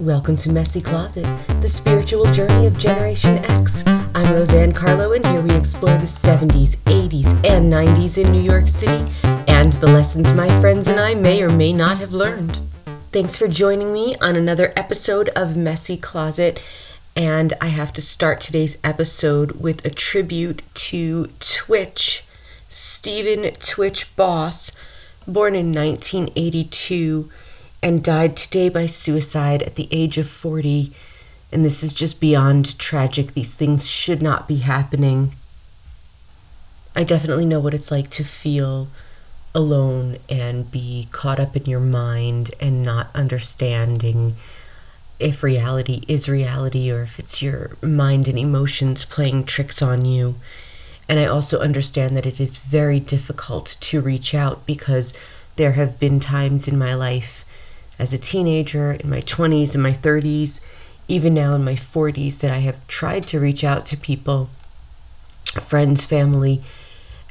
Welcome to Messy Closet, the spiritual journey of Generation X. I'm Roseanne Carlo, and here we explore the 70s, 80s, and 90s in New York City and the lessons my friends and I may or may not have learned. Thanks for joining me on another episode of Messy Closet. And I have to start today's episode with a tribute to Twitch, Stephen Twitch Boss, born in 1982 and died today by suicide at the age of 40. And this is just beyond tragic. These things should not be happening. I definitely know what it's like to feel alone and be caught up in your mind and not understanding if reality is reality or if it's your mind and emotions playing tricks on you. And I also understand that it is very difficult to reach out because there have been times in my life as a teenager, in my 20s, in my 30s, even now in my 40s, that I have tried to reach out to people, friends, family,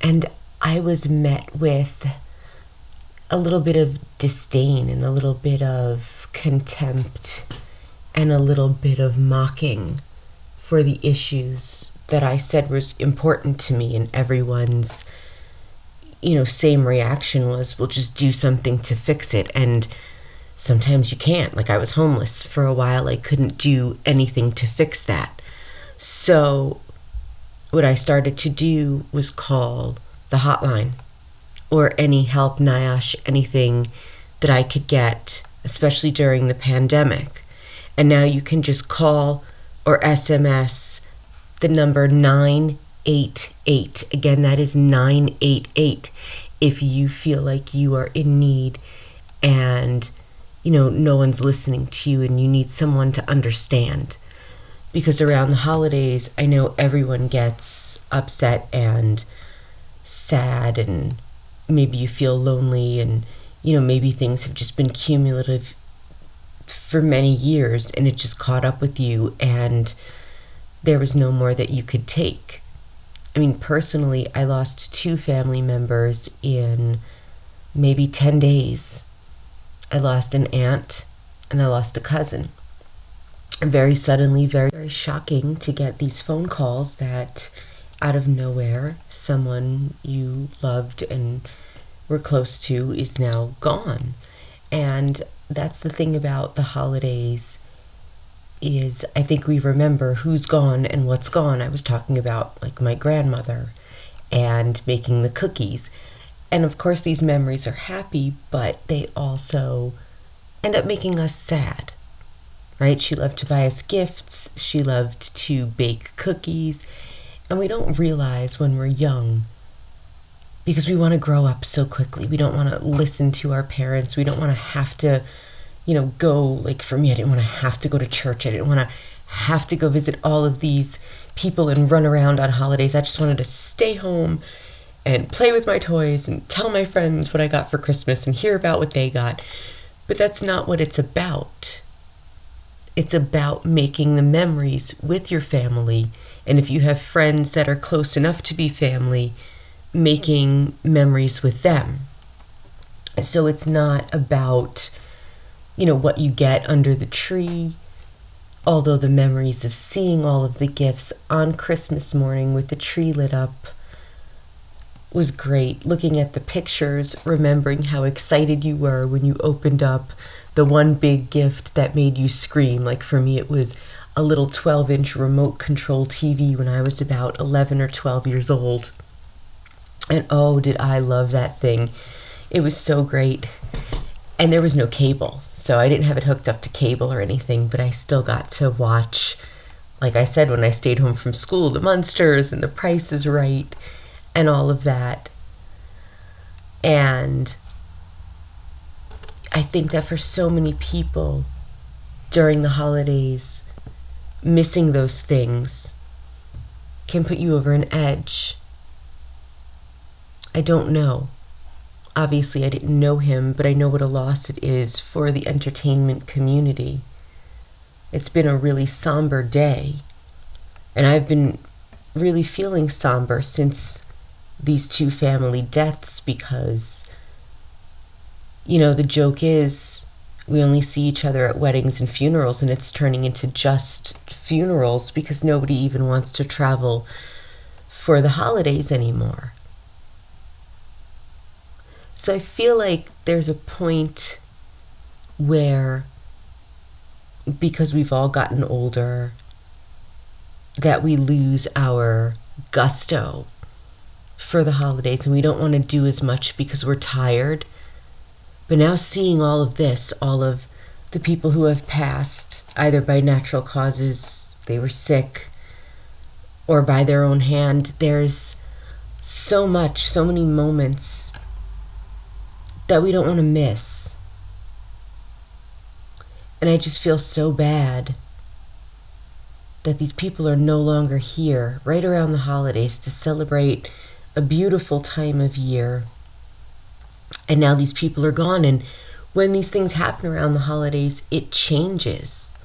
and I was met with a little bit of disdain and a little bit of contempt and a little bit of mocking for the issues that I said was important to me and everyone's you know same reaction was we'll just do something to fix it. And sometimes you can't. Like I was homeless for a while, I couldn't do anything to fix that. So, what I started to do was call the hotline or any help, NIOSH, anything that I could get, especially during the pandemic. And now you can just call or SMS the number 988. Again, that is 988 if you feel like you are in need and you know, no one's listening to you and you need someone to understand. Because around the holidays, I know everyone gets upset and sad, and maybe you feel lonely, and, you know, maybe things have just been cumulative for many years and it just caught up with you, and there was no more that you could take. I mean, personally, I lost two family members in maybe 10 days I lost an aunt and I lost a cousin. Very suddenly, very, very shocking to get these phone calls that out of nowhere, someone you loved and were close to is now gone. And that's the thing about the holidays is I think we remember who's gone and what's gone. I was talking about like my grandmother and making the cookies. And of course, these memories are happy, but they also end up making us sad, right? She loved to buy us gifts, she loved to bake cookies, and we don't realize when we're young because we want to grow up so quickly. We don't want to listen to our parents. We don't want to have to, you know, go like for me, I didn't want to have to go to church. I didn't want to have to go visit all of these people and run around on holidays. I just wanted to stay home and play with my toys and tell my friends what I got for Christmas and hear about what they got. But that's not what it's about. It's about making the memories with your family. And if you have friends that are close enough to be family, making memories with them. So it's not about, you know, what you get under the tree. Although the memories of seeing all of the gifts on Christmas morning with the tree lit up was great. Looking at the pictures, remembering how excited you were when you opened up the one big gift that made you scream. Like for me, it was a little 12 inch remote control TV when I was about 11 or 12 years old. And oh, did I love that thing! It was so great. And there was no cable, so I didn't have it hooked up to cable or anything, but I still got to watch, like I said, when I stayed home from school, the Munsters and the Price is Right and all of that. And I think that for so many people during the holidays, missing those things can put you over an edge. I don't know. Obviously, I didn't know him, but I know what a loss it is for the entertainment community. It's been a really somber day, and I've been really feeling somber since these two family deaths because, you know, the joke is we only see each other at weddings and funerals, and it's turning into just funerals because nobody even wants to travel for the holidays anymore. So I feel like there's a point where, because we've all gotten older, that we lose our gusto for the holidays and we don't want to do as much because we're tired. But now seeing all of this, all of the people who have passed, either by natural causes, they were sick, or by their own hand, there's so much, so many moments that we don't want to miss. And I just feel so bad that these people are no longer here right around the holidays to celebrate a beautiful time of year. And now these people are gone. And when these things happen around the holidays, it changes.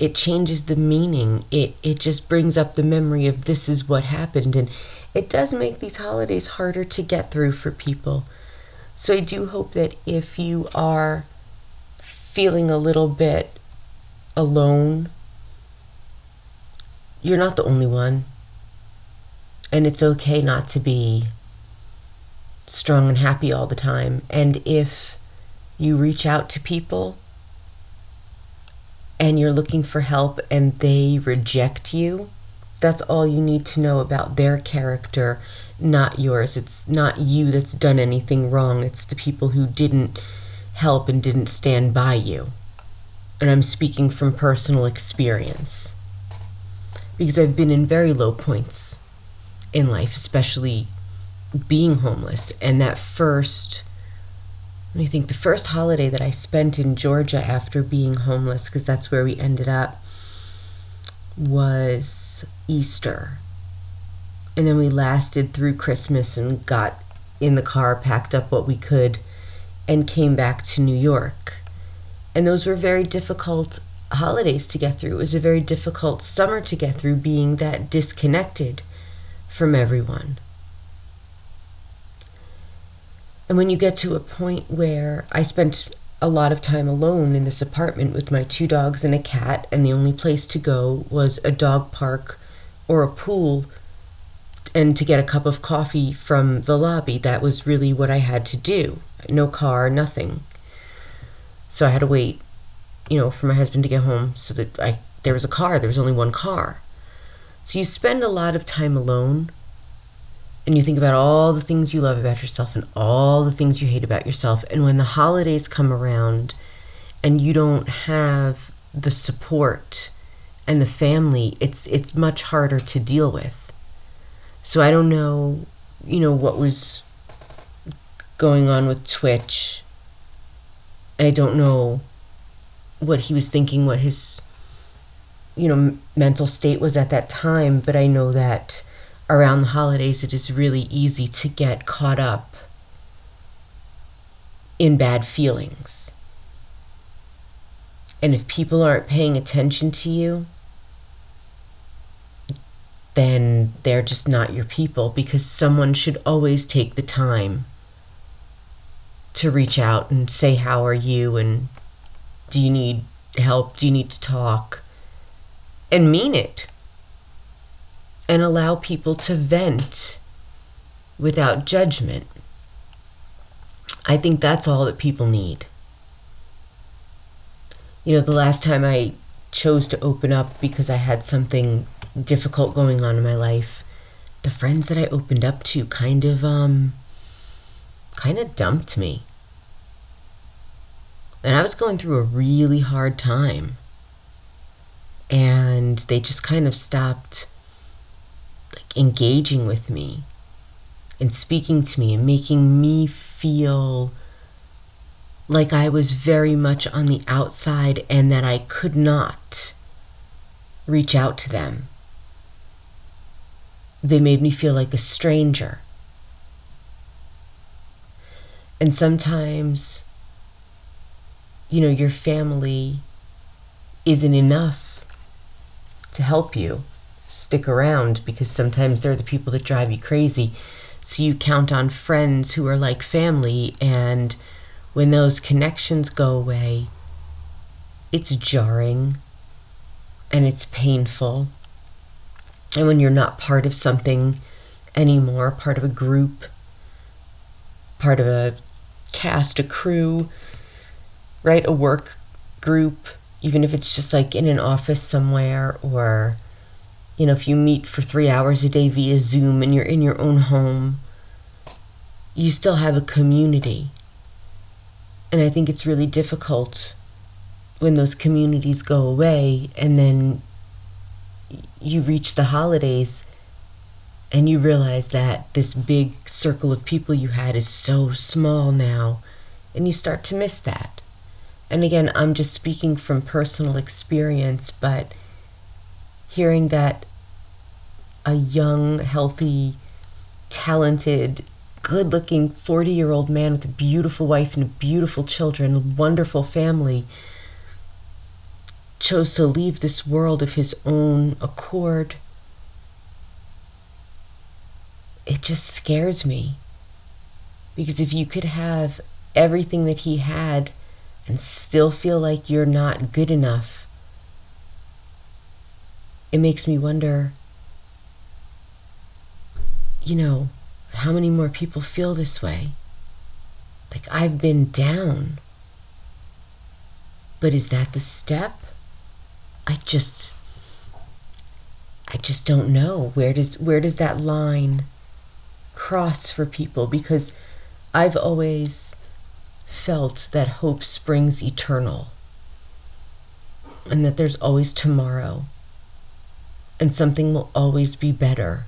It changes the meaning. It, it just brings up the memory of this is what happened. And it does make these holidays harder to get through for people. So I do hope that if you are feeling a little bit alone, you're not the only one. And it's okay not to be strong and happy all the time. And if you reach out to people and you're looking for help and they reject you, that's all you need to know about their character, not yours. It's not you that's done anything wrong, it's the people who didn't help and didn't stand by you. And I'm speaking from personal experience because I've been in very low points in life, especially being homeless. And that first, I think the first holiday that I spent in Georgia after being homeless, because that's where we ended up, was Easter. And then we lasted through Christmas and got in the car, packed up what we could, and came back to New York. And those were very difficult holidays to get through. It was a very difficult summer to get through, being that disconnected from everyone. And when you get to a point where I spent a lot of time alone in this apartment with my two dogs and a cat, and the only place to go was a dog park or a pool, and to get a cup of coffee from the lobby, that was really what I had to do. No car, nothing. So I had to wait you know, for my husband to get home so that I there was a car, there was only one car. So you spend a lot of time alone and you think about all the things you love about yourself and all the things you hate about yourself. And when the holidays come around and you don't have the support and the family, it's it's much harder to deal with. So I don't know, you know, what was going on with Twitch. I don't know what he was thinking, what his you know mental state was at that time. But I know that around the holidays, it is really easy to get caught up in bad feelings. And if people aren't paying attention to you, then they're just not your people because someone should always take the time to reach out and say, How are you? and do you need help? Do you need to talk? And mean it. And allow people to vent without judgment. I think that's all that people need. You know, the last time I chose to open up because I had something difficult going on in my life, the friends that I opened up to kind of um kind of dumped me. And I was going through a really hard time. And they just kind of stopped like engaging with me and speaking to me and making me feel like I was very much on the outside and that I could not reach out to them. They made me feel like a stranger. And sometimes you know, your family isn't enough to help you stick around because sometimes they're the people that drive you crazy. So you count on friends who are like family, and when those connections go away, it's jarring and it's painful. And when you're not part of something anymore, part of a group, part of a cast, a crew, right? A work group, even if it's just like in an office somewhere or you know, if you meet for three hours a day via Zoom and you're in your own home, you still have a community. And I think it's really difficult when those communities go away and then you reach the holidays and you realize that this big circle of people you had is so small now and you start to miss that. And again, I'm just speaking from personal experience, but hearing that a young, healthy, talented, good looking 40 year old man with a beautiful wife and beautiful children, a wonderful family, chose to leave this world of his own accord. It just scares me. Because if you could have everything that he had and still feel like you're not good enough, it makes me wonder you know, how many more people feel this way? Like I've been down. But is that the step? I just I just don't know. Where does where does that line cross for people because I've always felt that hope springs eternal and that there's always tomorrow and something will always be better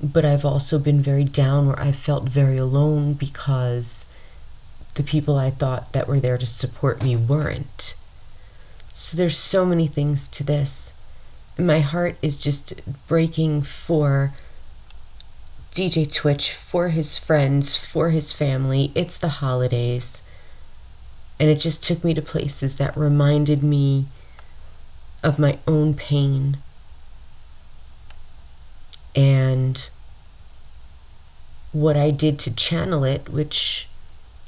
but I've also been very down where I felt very alone because the people I thought that were there to support me weren't. So there's so many things to this. And my heart is just breaking for DJ Twitch, for his friends, for his family. It's the holidays. And it just took me to places that reminded me of my own pain and what I did to channel it, which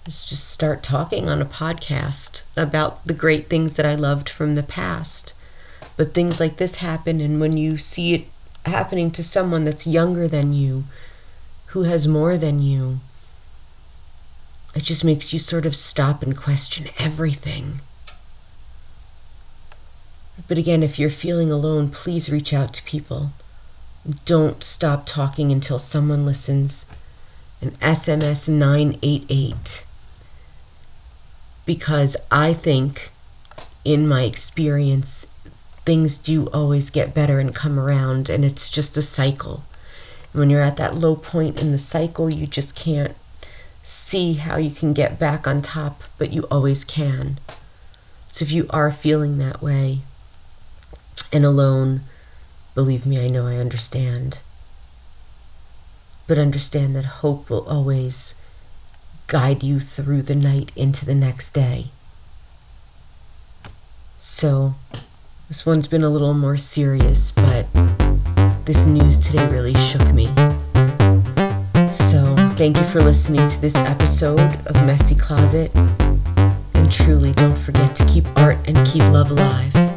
is just start talking on a podcast about the great things that I loved from the past. But things like this happen, and when you see it happening to someone that's younger than you, who has more than you, it just makes you sort of stop and question everything. But again, if you're feeling alone, please reach out to people. Don't stop talking until someone listens. An SMS 988. Because I think, in my experience, things do always get better and come around, and it's just a cycle. When you're at that low point in the cycle, you just can't see how you can get back on top, but you always can. So if you are feeling that way and alone, Believe me, I know I understand. But understand that hope will always guide you through the night into the next day. So, this one's been a little more serious, but this news today really shook me. So, thank you for listening to this episode of Messy Closet. And truly, don't forget to keep art and keep love alive.